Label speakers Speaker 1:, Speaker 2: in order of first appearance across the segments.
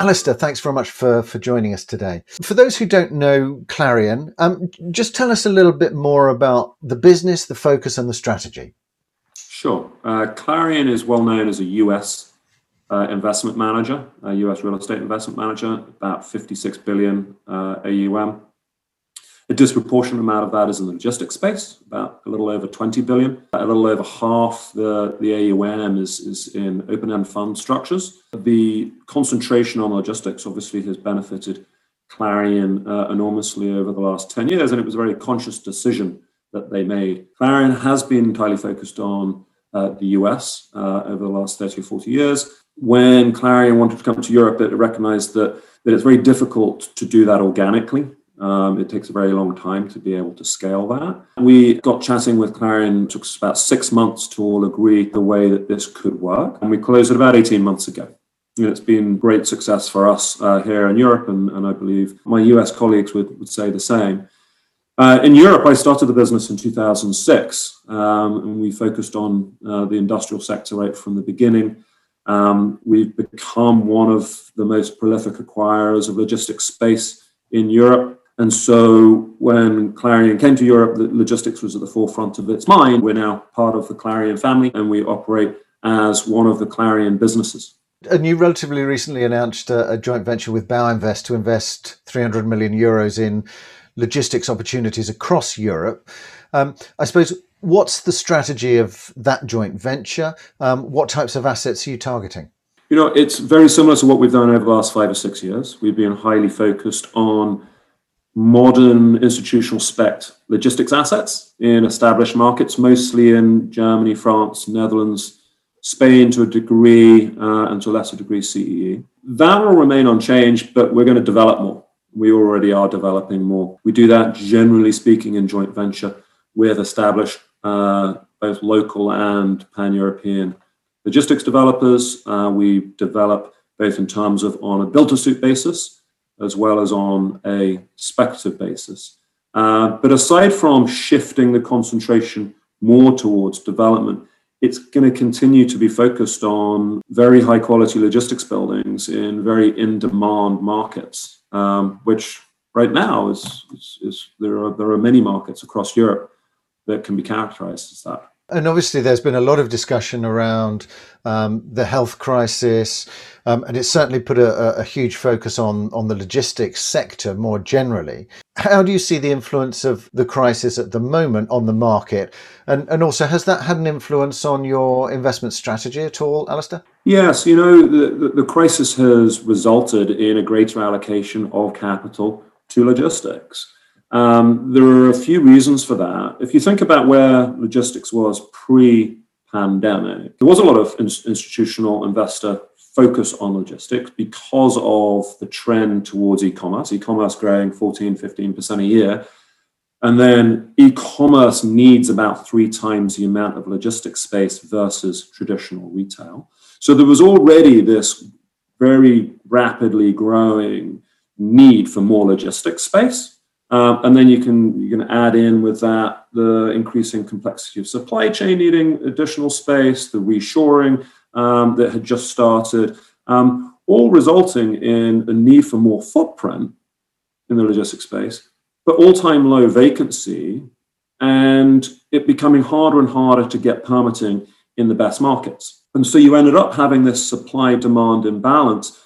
Speaker 1: Alistair, thanks very much for, for joining us today. For those who don't know Clarion, um, just tell us a little bit more about the business, the focus, and the strategy.
Speaker 2: Sure. Uh, Clarion is well known as a US uh, investment manager, a US real estate investment manager, about 56 billion uh, AUM. A disproportionate amount of that is in the logistics space, about a little over 20 billion. A little over half the, the AUM is, is in open end fund structures. The concentration on logistics obviously has benefited Clarion uh, enormously over the last 10 years, and it was a very conscious decision that they made. Clarion has been entirely focused on uh, the US uh, over the last 30 or 40 years. When Clarion wanted to come to Europe, it recognized that, that it's very difficult to do that organically. Um, it takes a very long time to be able to scale that. We got chatting with Clarion, it took us about six months to all agree the way that this could work. And we closed it about 18 months ago. And it's been great success for us uh, here in Europe, and, and I believe my US colleagues would, would say the same. Uh, in Europe, I started the business in 2006, um, and we focused on uh, the industrial sector right from the beginning. Um, we've become one of the most prolific acquirers of logistics space in Europe. And so when Clarion came to Europe, the logistics was at the forefront of its mind. We're now part of the Clarion family and we operate as one of the Clarion businesses.
Speaker 1: And you relatively recently announced a, a joint venture with Bouwinvest to invest 300 million euros in logistics opportunities across Europe. Um, I suppose, what's the strategy of that joint venture? Um, what types of assets are you targeting?
Speaker 2: You know, it's very similar to what we've done over the last five or six years. We've been highly focused on modern institutional spec logistics assets in established markets, mostly in Germany, France, Netherlands, Spain to a degree, uh, and to a lesser degree, CEE. That will remain unchanged, but we're going to develop more. We already are developing more. We do that, generally speaking, in joint venture with established uh, both local and pan European logistics developers. Uh, we develop both in terms of on a build to suit basis as well as on a speculative basis. Uh, but aside from shifting the concentration more towards development, it's going to continue to be focused on very high quality logistics buildings in very in demand markets, um, which right now is, is, is, there, are, there are many markets across Europe that can be characterized as that.
Speaker 1: And obviously, there's been a lot of discussion around um, the health crisis, um, and it's certainly put a, a, huge focus on on the logistics sector more generally. How do you see the influence of the crisis at the moment on the market, and and also has that had an influence on your investment strategy at all, Alistair?
Speaker 2: Yes, you know the, the, the crisis has resulted in a greater allocation of capital to logistics. Um, there are a few reasons for that. If you think about where logistics was pre pandemic, there was a lot of in- institutional investor focus on logistics because of the trend towards e commerce, e commerce growing 14, 15% a year. And then e commerce needs about three times the amount of logistics space versus traditional retail. So there was already this very rapidly growing need for more logistics space. Um, and then you can you can add in with that the increasing complexity of supply chain needing additional space, the reshoring um, that had just started, um, all resulting in a need for more footprint in the logistics space, but all-time low vacancy, and it becoming harder and harder to get permitting in the best markets. And so you ended up having this supply-demand imbalance,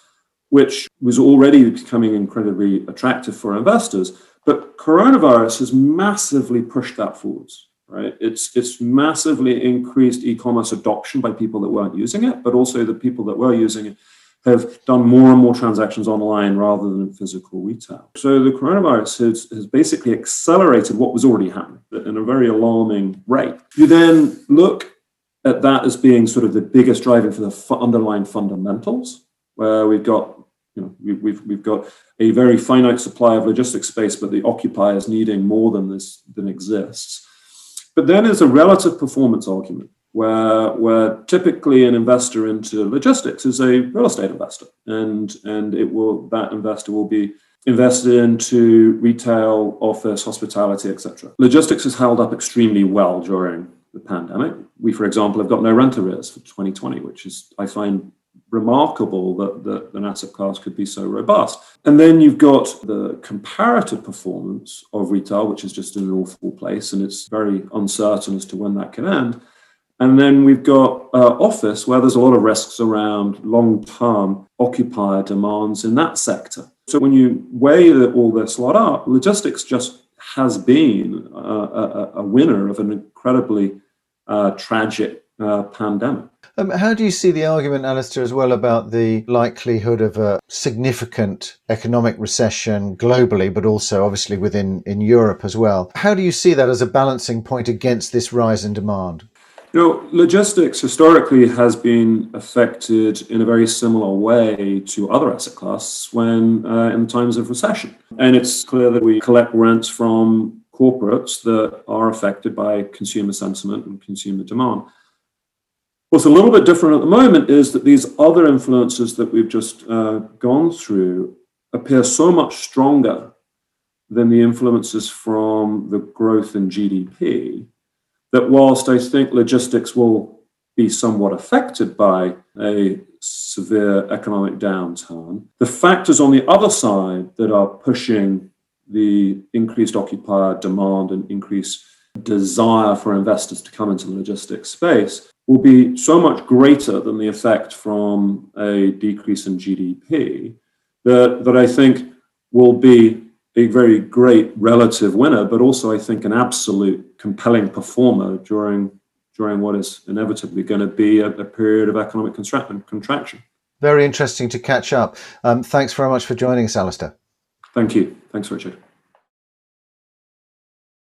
Speaker 2: which was already becoming incredibly attractive for investors but coronavirus has massively pushed that forwards, right? It's it's massively increased e-commerce adoption by people that weren't using it, but also the people that were using it have done more and more transactions online rather than physical retail. So the coronavirus has, has basically accelerated what was already happening in a very alarming rate. You then look at that as being sort of the biggest driving for the underlying fundamentals, where we've got you know, we, we've we've got a very finite supply of logistics space, but the occupiers needing more than this than exists. But then there's a relative performance argument where where typically an investor into logistics is a real estate investor, and and it will that investor will be invested into retail, office, hospitality, etc. Logistics has held up extremely well during the pandemic. We, for example, have got no rent arrears for 2020, which is I find remarkable that, that an asset class could be so robust. And then you've got the comparative performance of retail, which is just in an awful place, and it's very uncertain as to when that can end. And then we've got uh, office, where there's a lot of risks around long term occupier demands in that sector. So when you weigh the, all this lot up, logistics just has been a, a, winner of an incredibly uh, tragic uh, pandemic.
Speaker 1: Um, how do you see the argument, Alistair, as well about the likelihood of a significant economic recession globally, but also obviously within in Europe as well? How do you see that as a balancing point against this rise in demand?
Speaker 2: You know, logistics historically has been affected in a very similar way to other asset classes when uh, in times of recession. And it's clear that we collect rents from corporates that are affected by consumer sentiment and consumer demand. What's a little bit different at the moment is that these other influences that we've just uh, gone through appear so much stronger than the influences from the growth in GDP that whilst I think logistics will be somewhat affected by a severe economic downturn, the factors on the other side that are pushing the increased occupier demand and increased desire for investors to come into the logistics space will be so much greater than the effect from a decrease in GDP that, that I think will be a very great relative winner, but also I think an absolute compelling performer during during what is inevitably going to be a, a period of economic contraction.
Speaker 1: Very interesting to catch up. Um, thanks very much for joining us, Alistair.
Speaker 2: Thank you. Thanks, Richard.